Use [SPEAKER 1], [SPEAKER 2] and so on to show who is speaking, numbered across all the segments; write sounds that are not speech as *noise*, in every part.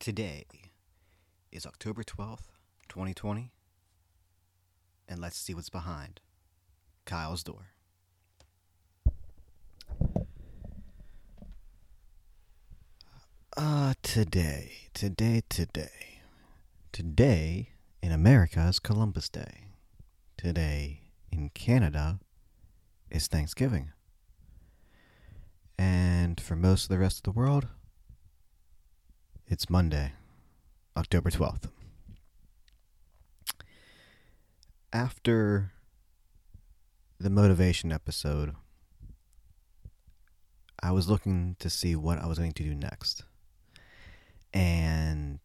[SPEAKER 1] Today is October 12th, 2020, and let's see what's behind Kyle's door. Uh, today, today, today. Today in America is Columbus Day. Today in Canada is Thanksgiving. And for most of the rest of the world, it's Monday, October 12th. After the motivation episode, I was looking to see what I was going to do next. And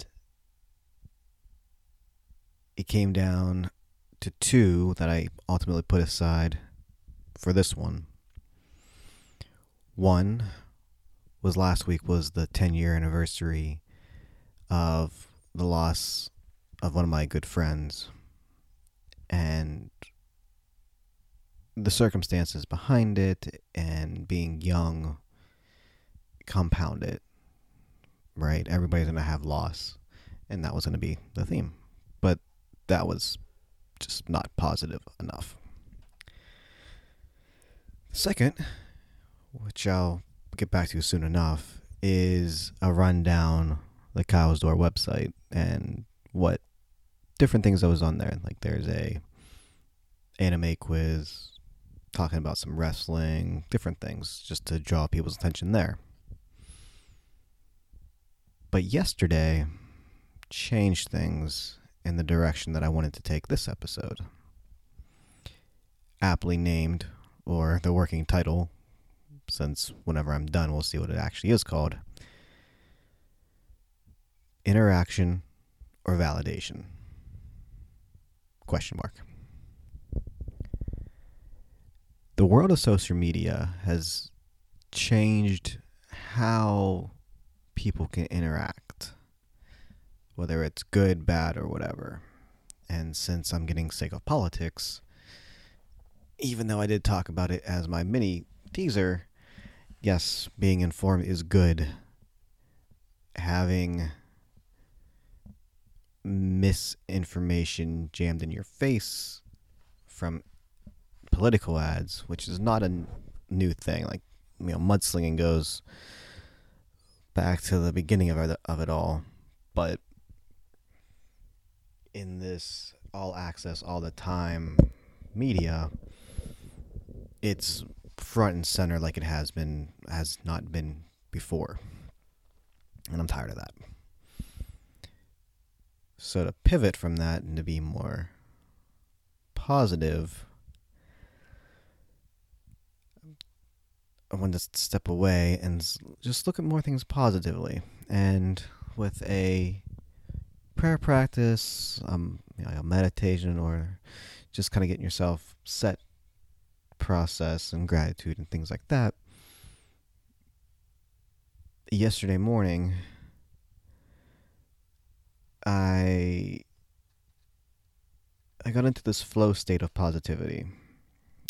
[SPEAKER 1] it came down to two that I ultimately put aside for this one. One was last week was the 10 year anniversary of the loss of one of my good friends and the circumstances behind it and being young compound it right? Everybody's going to have loss and that was going to be the theme. But that was just not positive enough. Second which i'll get back to soon enough is a rundown the Kyle's Door website and what different things that was on there. Like there's a anime quiz talking about some wrestling, different things, just to draw people's attention there. But yesterday changed things in the direction that I wanted to take this episode. Aptly named, or the working title, since whenever I'm done, we'll see what it actually is called interaction or validation? Question mark. The world of social media has changed how people can interact, whether it's good, bad, or whatever. And since I'm getting sick of politics, even though I did talk about it as my mini teaser, yes, being informed is good. Having misinformation jammed in your face from political ads, which is not a n- new thing. Like, you know, mudslinging goes back to the beginning of it, of it all. But in this all access, all the time media, it's front and center like it has been, has not been before. And I'm tired of that. So to pivot from that and to be more positive, I want to step away and just look at more things positively. And with a prayer practice, um, you know, meditation, or just kind of getting yourself set process and gratitude and things like that. Yesterday morning, I I got into this flow state of positivity.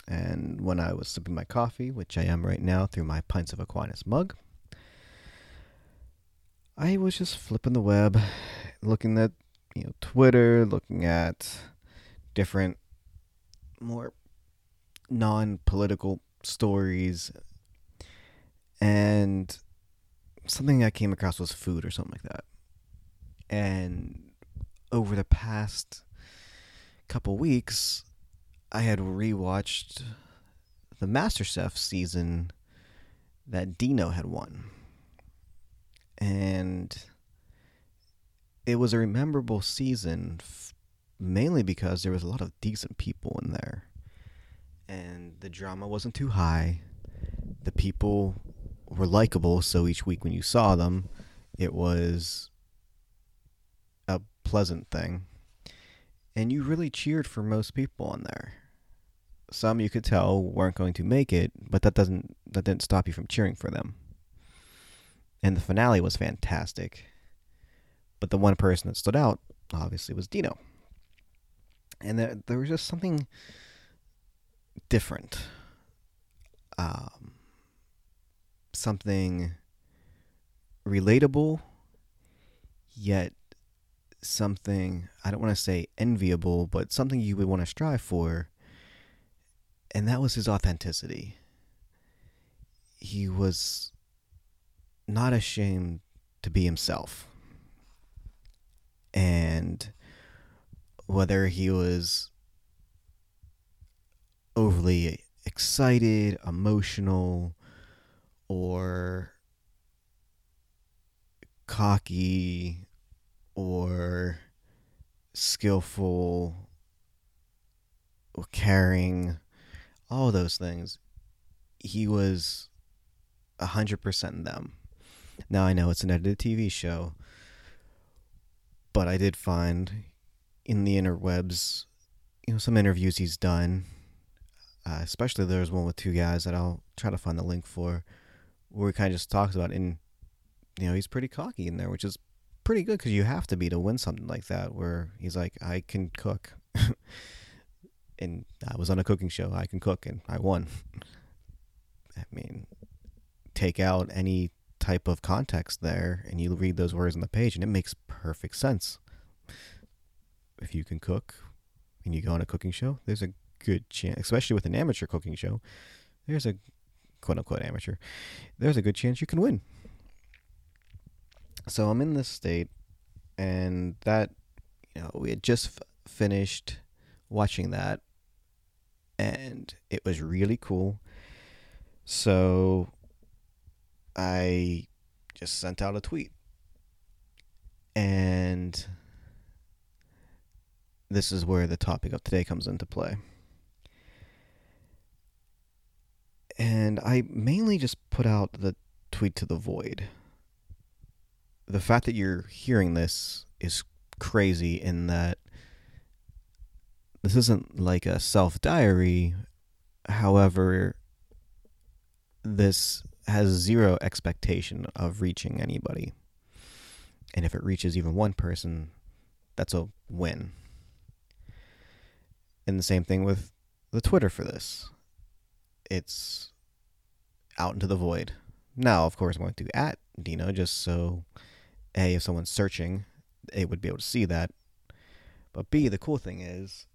[SPEAKER 1] And when I was sipping my coffee, which I am right now through my Pints of Aquinas mug, I was just flipping the web, looking at you know Twitter, looking at different more non-political stories and something I came across was food or something like that and over the past couple weeks, I had rewatched the MasterChef season that Dino had won. And it was a memorable season f- mainly because there was a lot of decent people in there. And the drama wasn't too high. The people were likable, so each week when you saw them, it was pleasant thing. And you really cheered for most people on there. Some you could tell weren't going to make it, but that doesn't that didn't stop you from cheering for them. And the finale was fantastic. But the one person that stood out obviously was Dino. And there, there was just something different. Um, something relatable yet something I don't want to say enviable, but something you would want to strive for. And that was his authenticity. He was not ashamed to be himself. And whether he was overly excited, emotional, or cocky or skillful or caring, all those things, he was a hundred percent them. Now I know it's an edited TV show, but I did find in the interwebs, you know, some interviews he's done. Uh, especially there's one with two guys that I'll try to find the link for, where he kind of just talks about, and you know, he's pretty cocky in there, which is pretty good because you have to be to win something like that. Where he's like, I can cook, *laughs* and I was on a cooking show. I can cook, and I won. I mean, take out any type of context there, and you read those words on the page, and it makes perfect sense. If you can cook, and you go on a cooking show, there's a good chance, especially with an amateur cooking show, there's a quote unquote amateur, there's a good chance you can win. So I'm in this state, and that, you know, we had just f- finished watching that, and it was really cool. So I just sent out a tweet. And this is where the topic of today comes into play. And I mainly just put out the tweet to the void. The fact that you're hearing this is crazy in that this isn't like a self diary. However, this has zero expectation of reaching anybody. And if it reaches even one person, that's a win. And the same thing with the Twitter for this. It's out into the void. Now, of course, I'm going to at Dino just so A, if someone's searching, A would be able to see that. But B, the cool thing is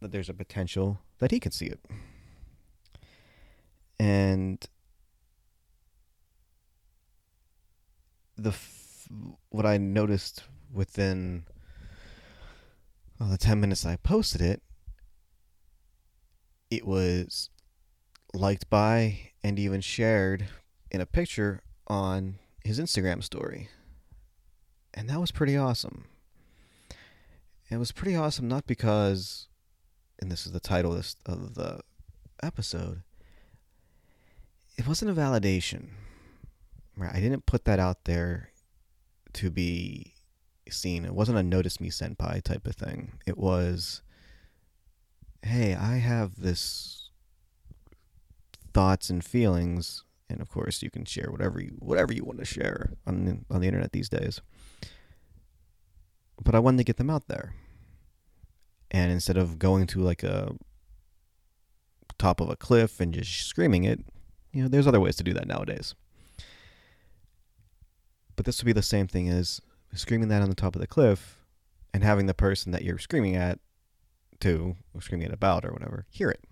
[SPEAKER 1] that there's a potential that he can see it. And the f- what I noticed within well, the 10 minutes I posted it, it was liked by and even shared in a picture on his Instagram story. And that was pretty awesome. It was pretty awesome not because and this is the title of, this, of the episode. It wasn't a validation. Right? I didn't put that out there to be seen. It wasn't a notice me senpai type of thing. It was hey, I have this thoughts and feelings and of course you can share whatever you whatever you want to share on the, on the internet these days. But I wanted to get them out there. And instead of going to like a top of a cliff and just screaming it, you know, there's other ways to do that nowadays. But this would be the same thing as screaming that on the top of the cliff and having the person that you're screaming at to or screaming it about or whatever hear it.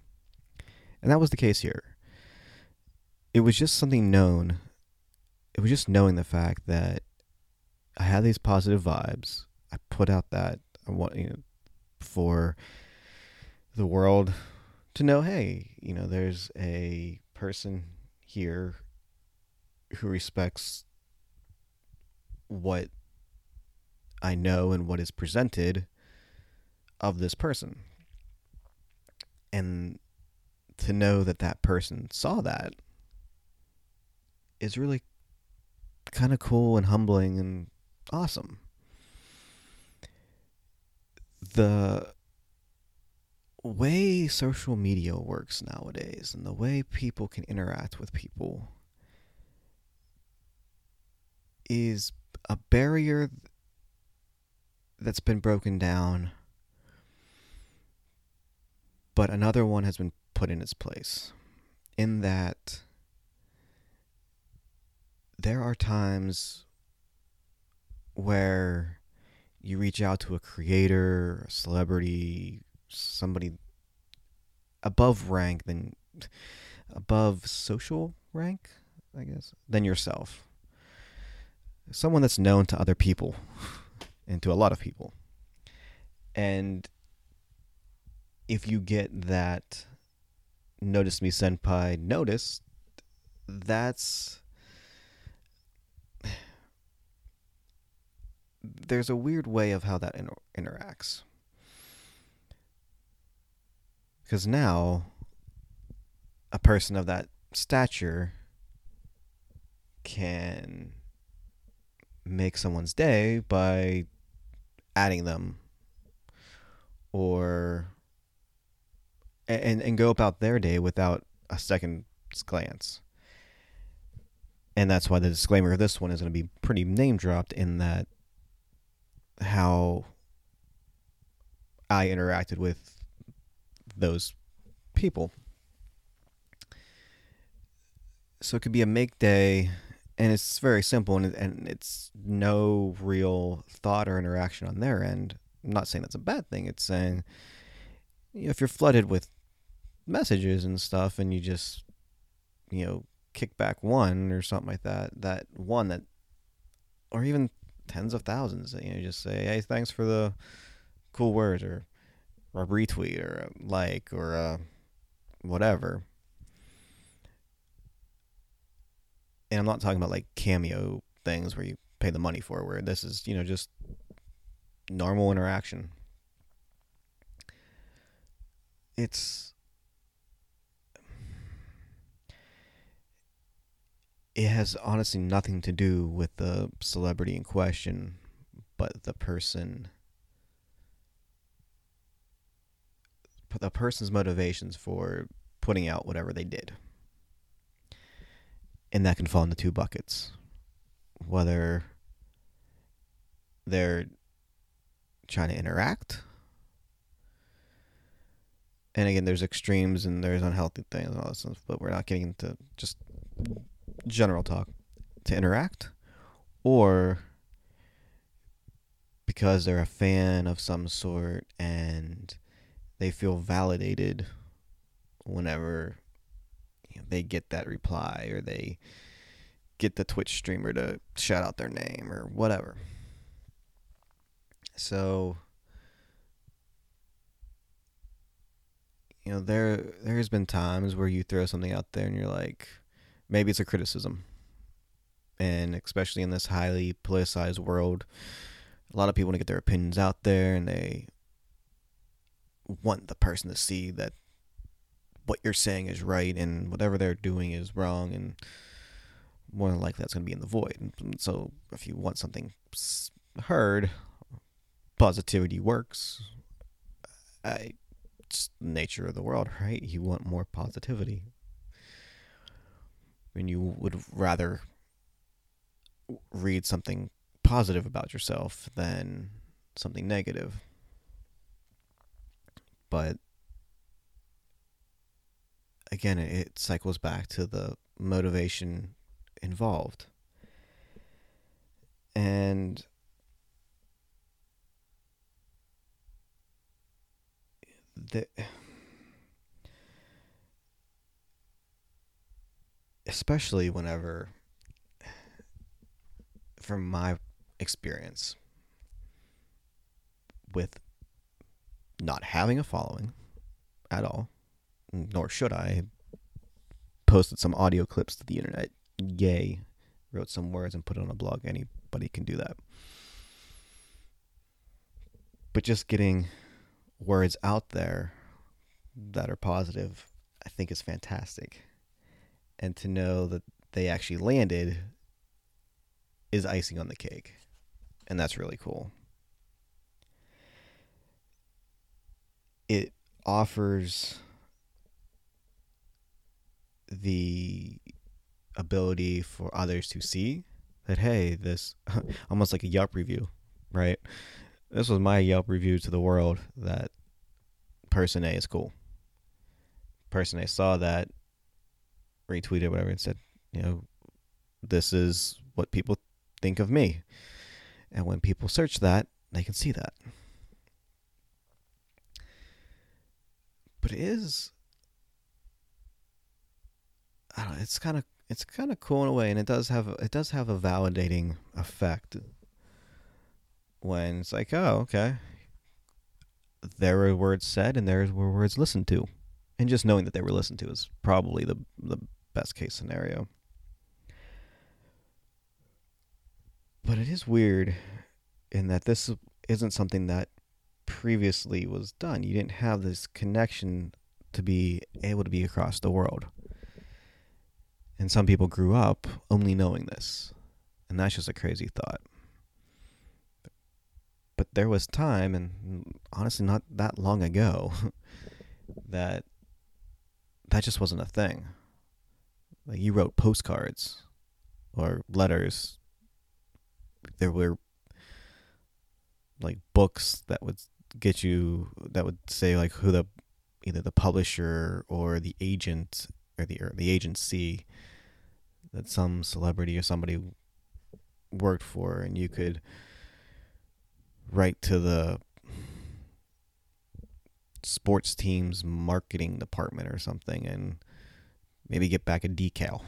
[SPEAKER 1] And that was the case here. It was just something known. It was just knowing the fact that I had these positive vibes. I put out that I want you know for the world to know, hey, you know, there's a person here who respects what I know and what is presented of this person. And to know that that person saw that is really kind of cool and humbling and awesome. The way social media works nowadays and the way people can interact with people is a barrier that's been broken down, but another one has been put in its place. In that there are times where you reach out to a creator, a celebrity, somebody above rank than above social rank, I guess, than yourself. Someone that's known to other people *laughs* and to a lot of people. And if you get that notice me senpai notice, that's there's a weird way of how that inter- interacts. Because now, a person of that stature can make someone's day by adding them or and and go about their day without a second glance. And that's why the disclaimer of this one is going to be pretty name dropped in that how I interacted with those people. So it could be a make day, and it's very simple, and, and it's no real thought or interaction on their end. I'm not saying that's a bad thing. It's saying you know, if you're flooded with messages and stuff, and you just you know kick back one or something like that, that one that, or even tens of thousands, you know, just say, hey, thanks for the cool words, or a retweet, or a like, or a whatever. And I'm not talking about like cameo things where you pay the money for, where this is, you know, just normal interaction. It's it has honestly nothing to do with the celebrity in question, but the person the person's motivations for putting out whatever they did. And that can fall into two buckets. Whether they're trying to interact. And again, there's extremes and there's unhealthy things and all that stuff, but we're not getting into just general talk to interact or because they're a fan of some sort and they feel validated whenever you know, they get that reply or they get the Twitch streamer to shout out their name or whatever. So you know there there has been times where you throw something out there and you're like maybe it's a criticism. And especially in this highly politicized world, a lot of people want to get their opinions out there and they want the person to see that what you're saying is right and whatever they're doing is wrong and more than likely that's going to be in the void. And So if you want something heard, positivity works. I, it's nature of the world, right? You want more positivity and you would rather read something positive about yourself than something negative. But again, it cycles back to the motivation involved. And the especially whenever from my experience with not having a following at all, nor should I, posted some audio clips to the internet. Yay. Wrote some words and put it on a blog. Anybody can do that. But just getting words out there that are positive, I think is fantastic and to know that they actually landed is icing on the cake. And that's really cool. It offers the ability for others to see that hey, this *laughs* almost like a Yelp review, right? This was my Yelp review to the world that person A is cool. Person A saw that retweeted whatever and said, you know, this is what people think of me. And when people search that, they can see that. But it is I don't know, it's kind of it's kind of cool in a way and it does have it does have a validating effect when it's like, "Oh, okay. There were words said and there were words listened to." And just knowing that they were listened to is probably the the best case scenario. But it is weird in that this isn't something that previously was done. You didn't have this connection to be able to be across the world. And some people grew up only knowing this. And that's just a crazy thought. But there was time, and honestly, not that long ago, *laughs* that that just wasn't a thing. Like you wrote postcards or letters. There were like books that would get you that would say like who the either the publisher or the agent or the or the agency that some celebrity or somebody worked for and you could write to the sports team's marketing department or something and maybe get back a decal.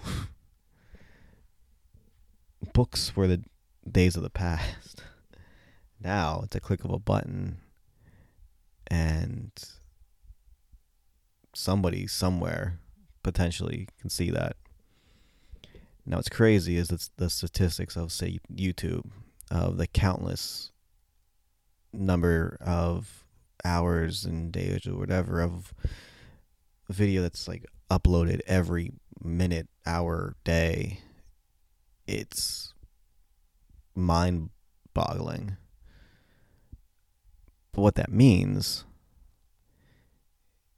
[SPEAKER 1] *laughs* Books were the days of the past. *laughs* Now it's a click of a button and somebody somewhere potentially can see that. Now, what's crazy is it's the statistics of, say, YouTube, of the countless number of hours and days or whatever of video that's like uploaded every minute, hour, day. It's mind boggling. But what that means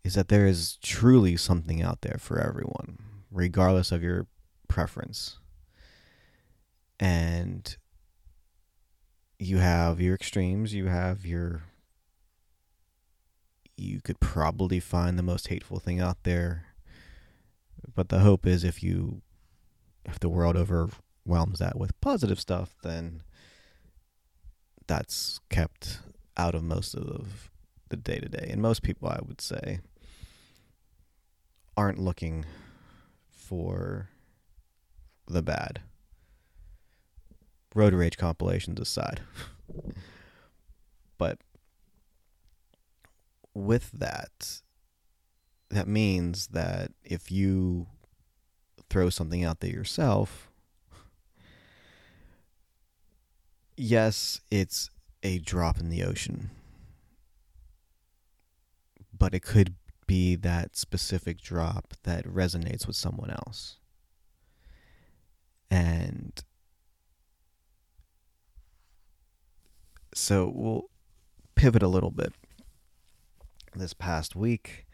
[SPEAKER 1] is that there is truly something out there for everyone, regardless of your preference. And you have your extremes, you have your. You could probably find the most hateful thing out there. But the hope is if you. If the world overwhelms that with positive stuff, then that's kept out of most of the day to day. And most people, I would say, aren't looking for the bad. Road rage compilations aside. *laughs* but with that, that means that if you throw something out there yourself, yes, it's a drop in the ocean. But it could be that specific drop that resonates with someone else. And so we'll pivot a little bit. This past week,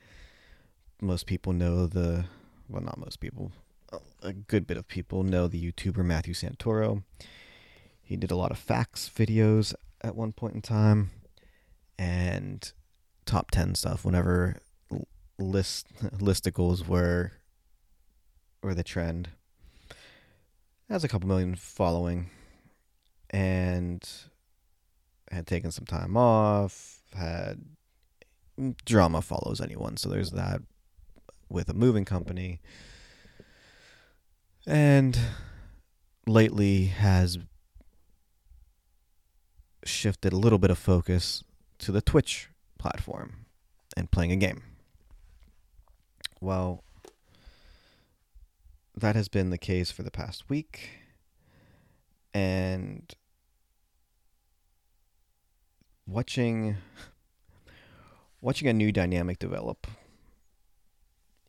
[SPEAKER 1] most people know the, well, not most people, a good bit of people know the YouTuber Matthew Santoro. He did a lot of facts videos at one point in time and top 10 stuff whenever list *laughs* listicles were were the trend has a couple million following and had taken some time off, had mm, drama follows anyone, so there's that with a moving company. And lately has shifted a little bit of focus to the Twitch platform and playing a game. Well, that has been the case for the past week. And watching watching a new dynamic develop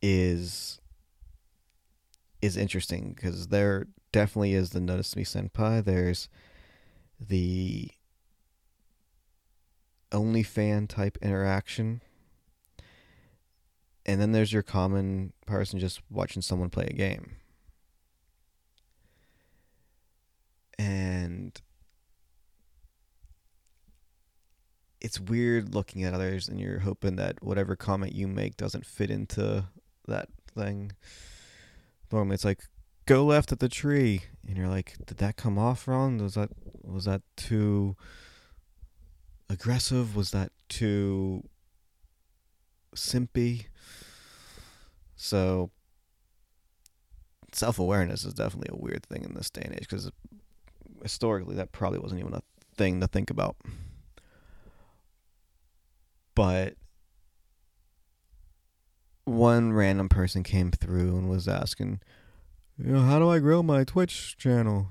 [SPEAKER 1] is is interesting because there definitely is the notice me senpai. There's the only fan type interaction and then there's your common person just watching someone play a game. And it's weird looking at others and you're hoping that whatever comment you make doesn't fit into that thing. Normally it's like, go left at the tree. And you're like, did that come off wrong? Was that was that too aggressive? Was that too simpy? So self awareness is definitely a weird thing in this day and age because historically that probably wasn't even a thing to think about. But one random person came through and was asking, you know, how do I grow my Twitch channel?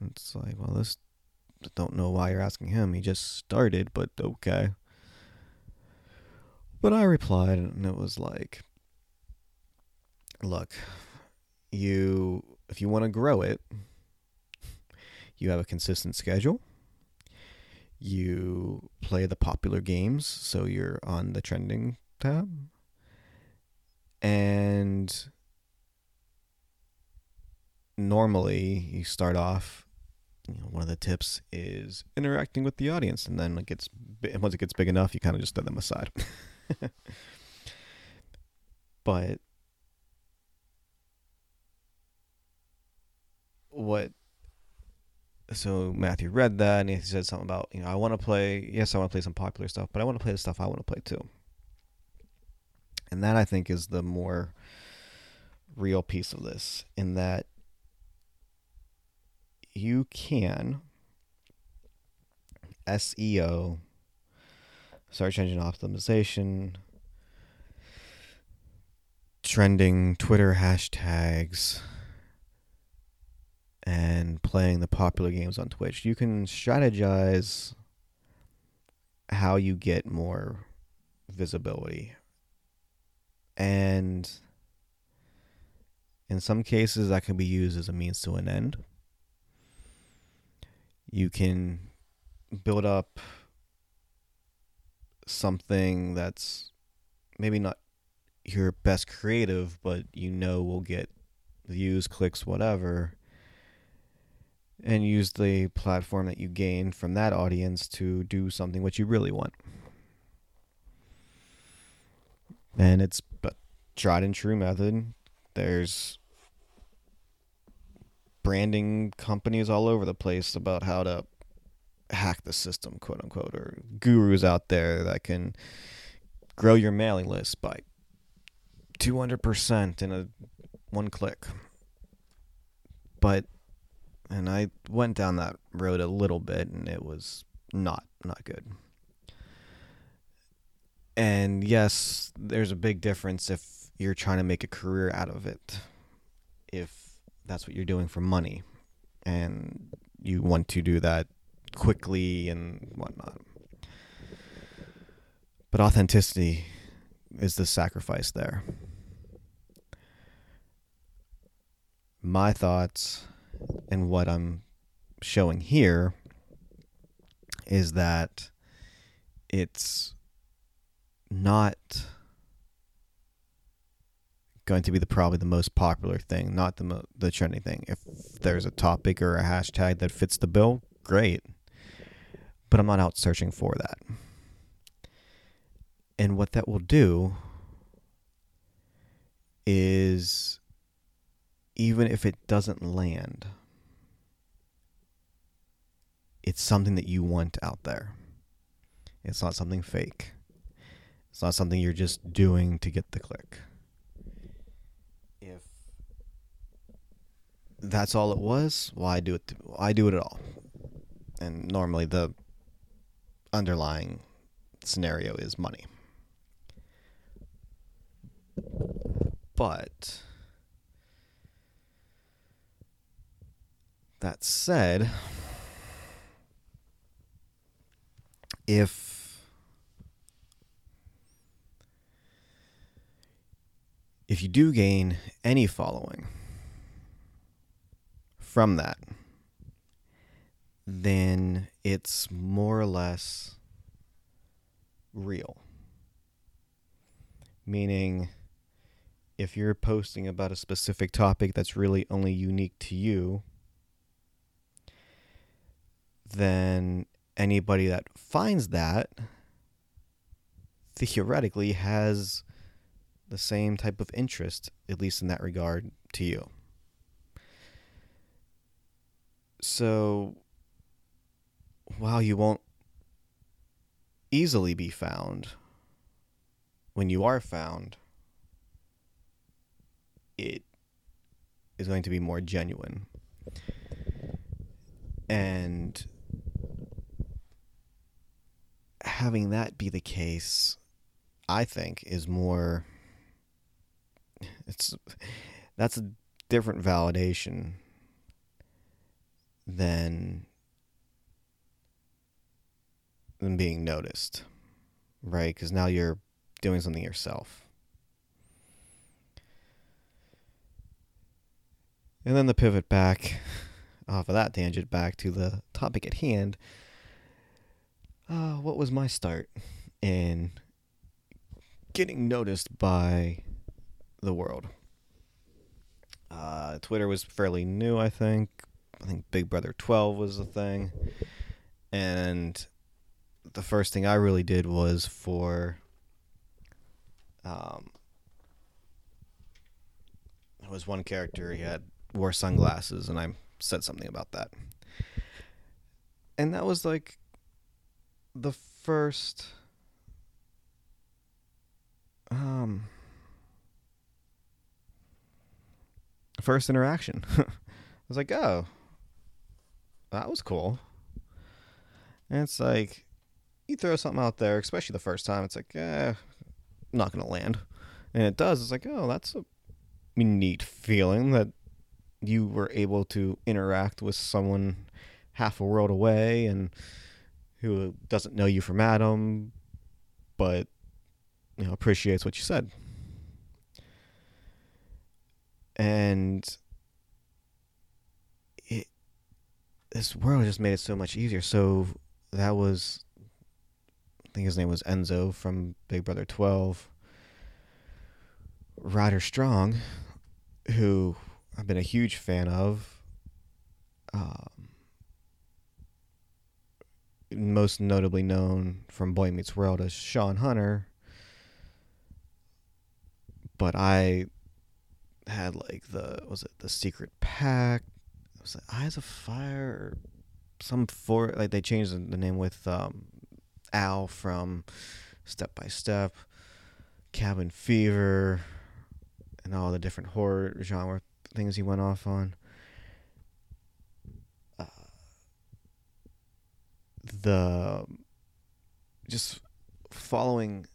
[SPEAKER 1] It's like, well, this don't know why you're asking him. He just started, but okay. But I replied, and it was like, look, you, if you want to grow it, you have a consistent schedule. You play the popular games, so you're on the trending tab. And normally you start off you know, one of the tips is interacting with the audience and then it gets once it gets big enough you kind of just set them aside. *laughs* But what so Matthew read that and he said something about you know I want to play yes I want to play some popular stuff but I want to play the stuff I want to play too and that I think is the more real piece of this in that you can SEO, search engine optimization, trending Twitter hashtags, and playing the popular games on Twitch. You can strategize how you get more visibility. And in some cases, that can be used as a means to an end you can build up something that's maybe not your best creative, but you know will get views, clicks, whatever, and use the platform that you gain from that audience to do something what you really want. And it's tried and true method. There's branding companies all over the place about how to hack the system, quote unquote, or gurus out there that can grow your mailing list by 200% in a one click. But and I went down that road a little bit and it was not not good. And yes, there's a big difference if you're trying to make a career out of it. If that's what you're doing for money, and you want to do that quickly and whatnot. But authenticity is the sacrifice there. My thoughts and what I'm showing here is that it's not going to be the probably the most popular thing, not the mo- the trending thing. If there's a topic or a hashtag that fits the bill, great. But I'm not out searching for that. And what that will do is even if it doesn't land, it's something that you want out there. It's not something fake. It's not something you're just doing to get the click. That's all it was, why do it? I do it at all. And normally the underlying scenario is money. But that said, if if you do gain any following from that, then it's more or less real. Meaning, if you're posting about a specific topic that's really only unique to you, then anybody that finds that theoretically has the same type of interest, at least in that regard, to you. So while you won't easily be found, when you are found, it is going to be more genuine. And having that be the case, I think, is more. It's that's a different validation than than being noticed, right? Because now you're doing something yourself. And then the pivot back *laughs* off of that tangent back to the topic at hand. Uh, what was my start in getting noticed by the world? Uh, Twitter was fairly new, I think. I think Big Brother 12 was the thing. And the first thing I really did was for um it was one character he had wore sunglasses and I said something about that. And that was like the first um first interaction. *laughs* I was like, "Oh, that was cool." And it's like you throw something out there, especially the first time, it's like, eh, not gonna land. And it does. It's like, oh, that's a neat feeling that you were able to interact with someone half a world away and who doesn't know you from Adam, but you know appreciates what you said. And it this world just made it so much easier. So that was I think his name was Enzo from Big Brother 12. Rider Strong, who I've been a huge fan of. Um, most notably known from Boy Meets World as Sean Hunter. But I had like the was it the Secret Pact? Was it Eyes of Fire or some for like they changed the name with um, Al from Step by Step, Cabin Fever, and all the different horror genre things he went off on. Uh, the just following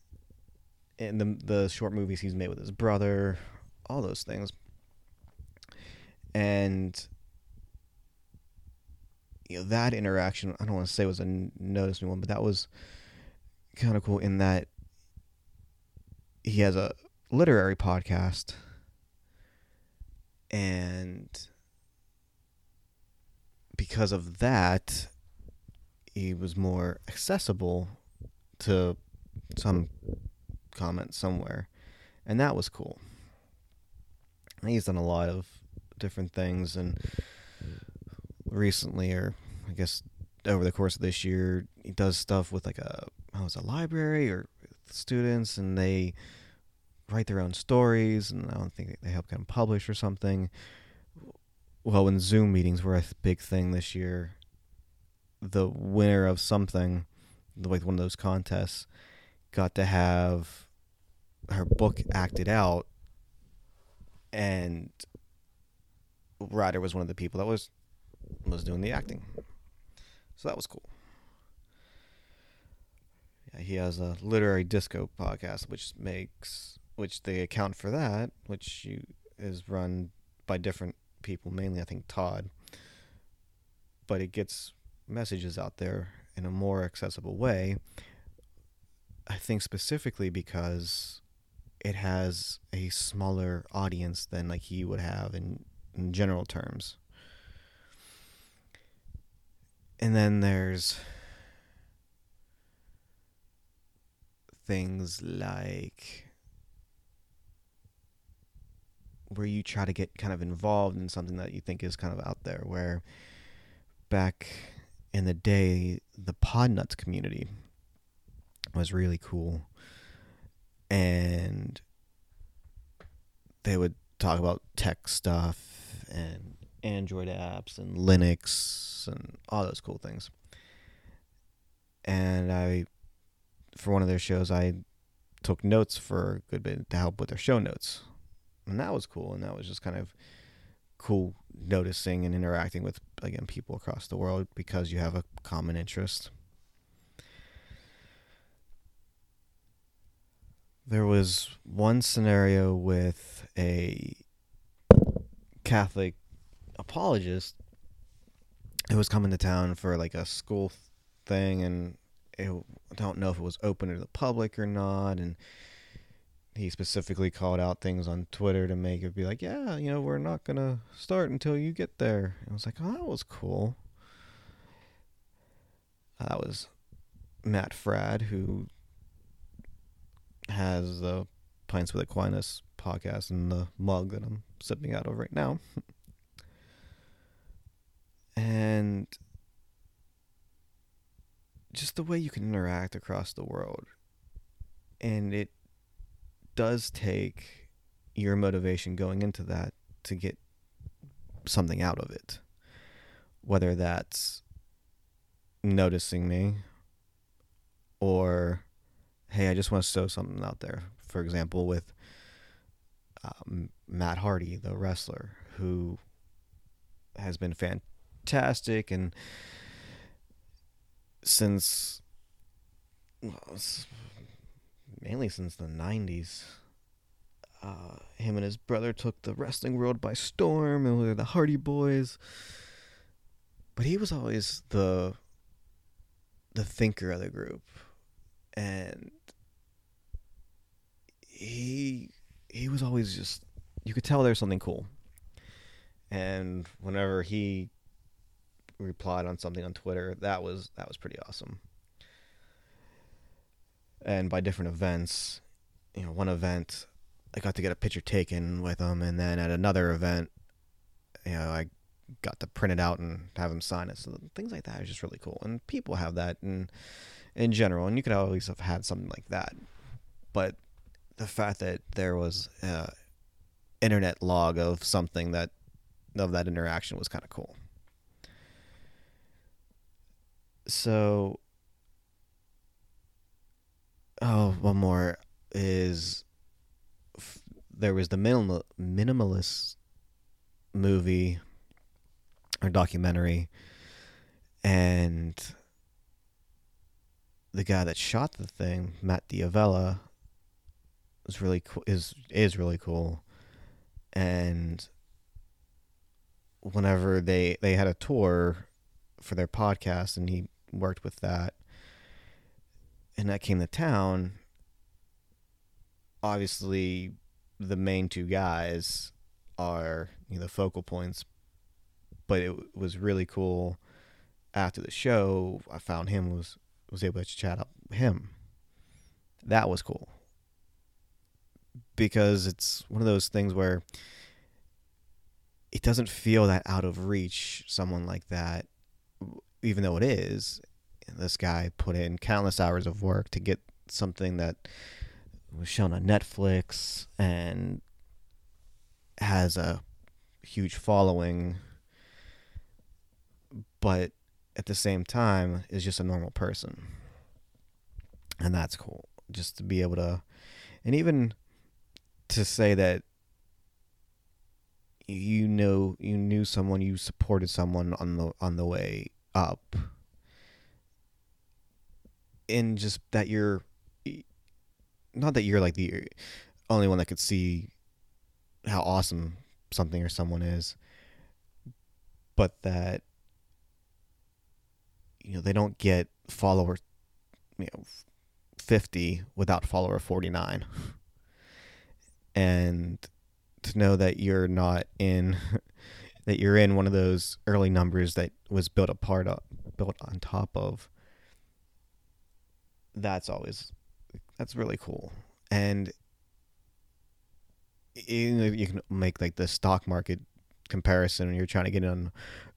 [SPEAKER 1] in the the short movies he's made with his brother, all those things, and you know that interaction i don't want to say was a noticeable one but that was kind of cool in that he has a literary podcast and because of that he was more accessible to some comment somewhere and that was cool. He's done a lot of different things and recently, or I guess over the course of this year, he does stuff with like a oh, it's a library or students, and they write their own stories, and I don't think they help get them published or something. Well, when Zoom meetings were a big thing this year, the winner of something, like one of those contests, got to have her book acted out, and Rider was one of the people that was was doing the acting. So that was cool. Yeah, he has a literary disco podcast, which makes which they account for that, which you, is run by different people, mainly I think Tod. But it gets messages out there in a more accessible way. I think specifically because it has a smaller audience than like he would have in, in general terms. And then there's things like where you try to get kind of involved in something that you think is kind of out there where back in the day the Podnutz community was really cool. And they would talk about tech stuff and Android apps and Linux and all those cool things. and I, for one of their shows, I took notes for a good bit to help with their show notes, and that was cool. And that was just kind of cool noticing and interacting with again people across the world because you have a common interest. There was one scenario with a Catholic apologist who was coming to town for like a school thing, and it, I don't know if it was open to the public or not. And he specifically called out things on Twitter to make it be like, yeah, you know, we're not gonna start until you get there. And I was like, oh, that was cool. That was Matt Fradd, who has the Pints with Aquinas podcast and the mug that I'm sipping out of right now. *laughs* and just the way you can interact across the world. And it does take your motivation going into that to get something out of it. Whether that's noticing me or, hey, I just want to sow something out there. For example, with um, Matt Hardy, the wrestler, who has been fantastic and since well, mainly since the 90s. Uh, him and his brother took the wrestling world by storm, and were the Hardy Boys. But he was always the the thinker of the group, and he he was always just you could tell there's something cool. And whenever he replied on something on Twitter, that was that was pretty awesome and by different events. You know, one event I got to get a picture taken with him, and then at another event, you know, I got to print it out and have him sign it. So things like that is just really cool, and people have that in in general, and you could always have had something like that. But the fact that there was a internet log of something that of that interaction was kind of cool. So oh, one more is f- there was the minimal minimalist movie or documentary, and the guy that shot the thing, Matt D'Avella was really cool. Is is really cool, and whenever they they had a tour for their podcast, and he worked with that and that came to town, obviously the main two guys are you know, the focal points. But it was really cool. After the show, I found him was was able to chat up him. That was cool because it's one of those things where it doesn't feel that out of reach. Someone like that, even though it is, this guy put in countless hours of work to get something that was shown on Netflix and has a huge following, but at the same time is just a normal person. And that's cool. Just to be able to, and even to say that you know you knew someone you supported someone on the on the way up in just that you're not that you're like the only one that could see how awesome something or someone is, but that you know they don't get follower you know 50 without follower 49 *laughs* and to know that you're not in *laughs* that you're in one of those early numbers that was built apart built on top of that's always that's really cool. And you, you can make like the stock market comparison when you're trying to get in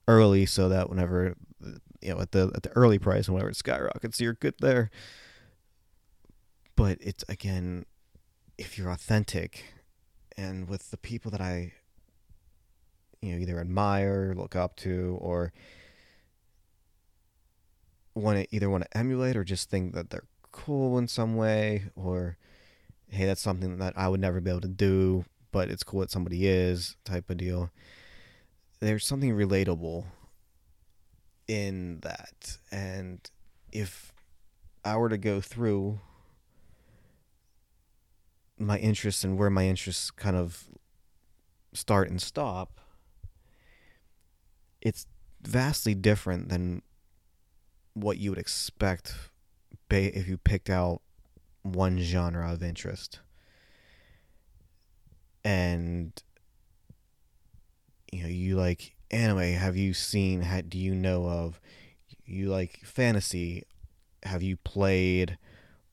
[SPEAKER 1] early so that whenever you know at the at the early price and whenever it skyrockets you're good there. But it's again if you're authentic and with the people that I you know either admire look up to or want to either want to emulate or just think that they're cool in some way or hey that's something that I would never be able to do but it's cool that somebody is type of deal. There's something relatable in that and if I were to go through my interests and where my interests kind of start and stop it's vastly different than what you would expect if you picked out one genre of interest. And you know, you like anime, have you seen do you know of you like fantasy, have you played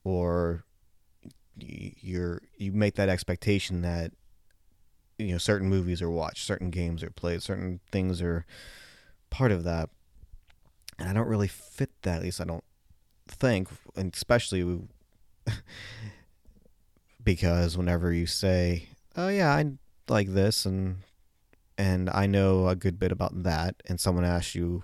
[SPEAKER 1] or you're you make that expectation that you know certain movies are watched, certain games are played, certain things are part of that. And I don't really fit that. At least I don't think, and especially *laughs* because whenever you say, "Oh yeah, I like this," and and I know a good bit about that, and someone asks you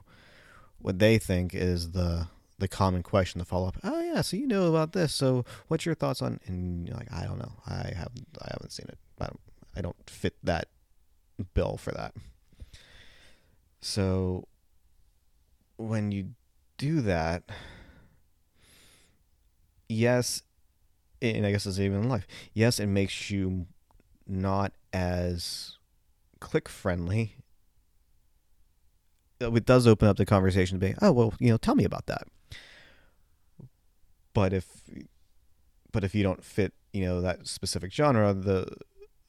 [SPEAKER 1] what they think is the the common question to follow up. Oh yeah, so you know about this. So what's your thoughts on? And you're like, I don't know. I have I haven't seen it. I don't, I don't fit that bill for that. So when you do that, yes, and I guess it's even in life. Yes, it makes you not as click friendly. It does open up the conversation to be, oh well, you know, tell me about that. But if, but if you don't fit, you know, that specific genre, the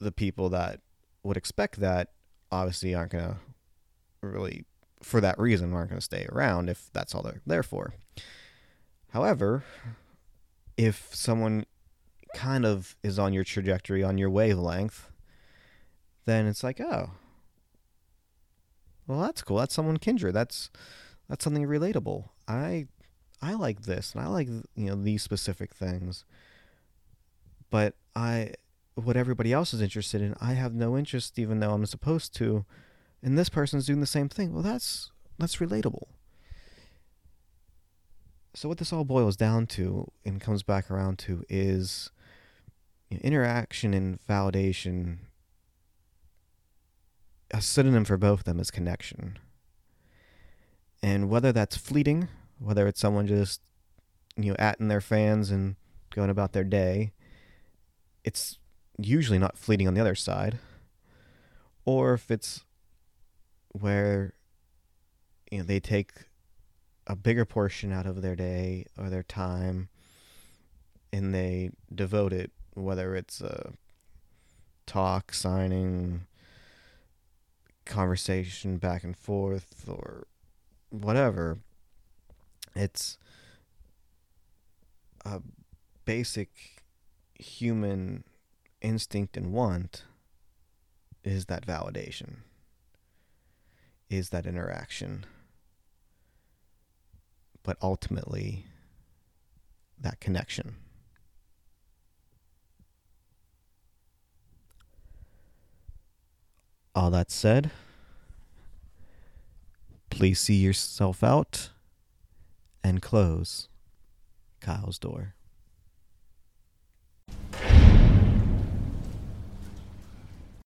[SPEAKER 1] the people that would expect that obviously aren't gonna really, for that reason, aren't gonna stay around if that's all they're there for. However, if someone kind of is on your trajectory, on your wavelength, then it's like, oh, well, that's cool. That's someone kindred. That's that's something relatable. I I like this, and I like you know these specific things. But I, what everybody else is interested in, I have no interest, even though I'm supposed to. And this person's doing the same thing. Well, that's that's relatable so what this all boils down to and comes back around to is you know, interaction and validation a synonym for both of them is connection and whether that's fleeting whether it's someone just you know atting their fans and going about their day it's usually not fleeting on the other side or if it's where you know they take a bigger portion out of their day or their time and they devote it whether it's a talk signing conversation back and forth or whatever it's a basic human instinct and want is that validation is that interaction but ultimately that connection. All that said, please see yourself out and close Kyle's door.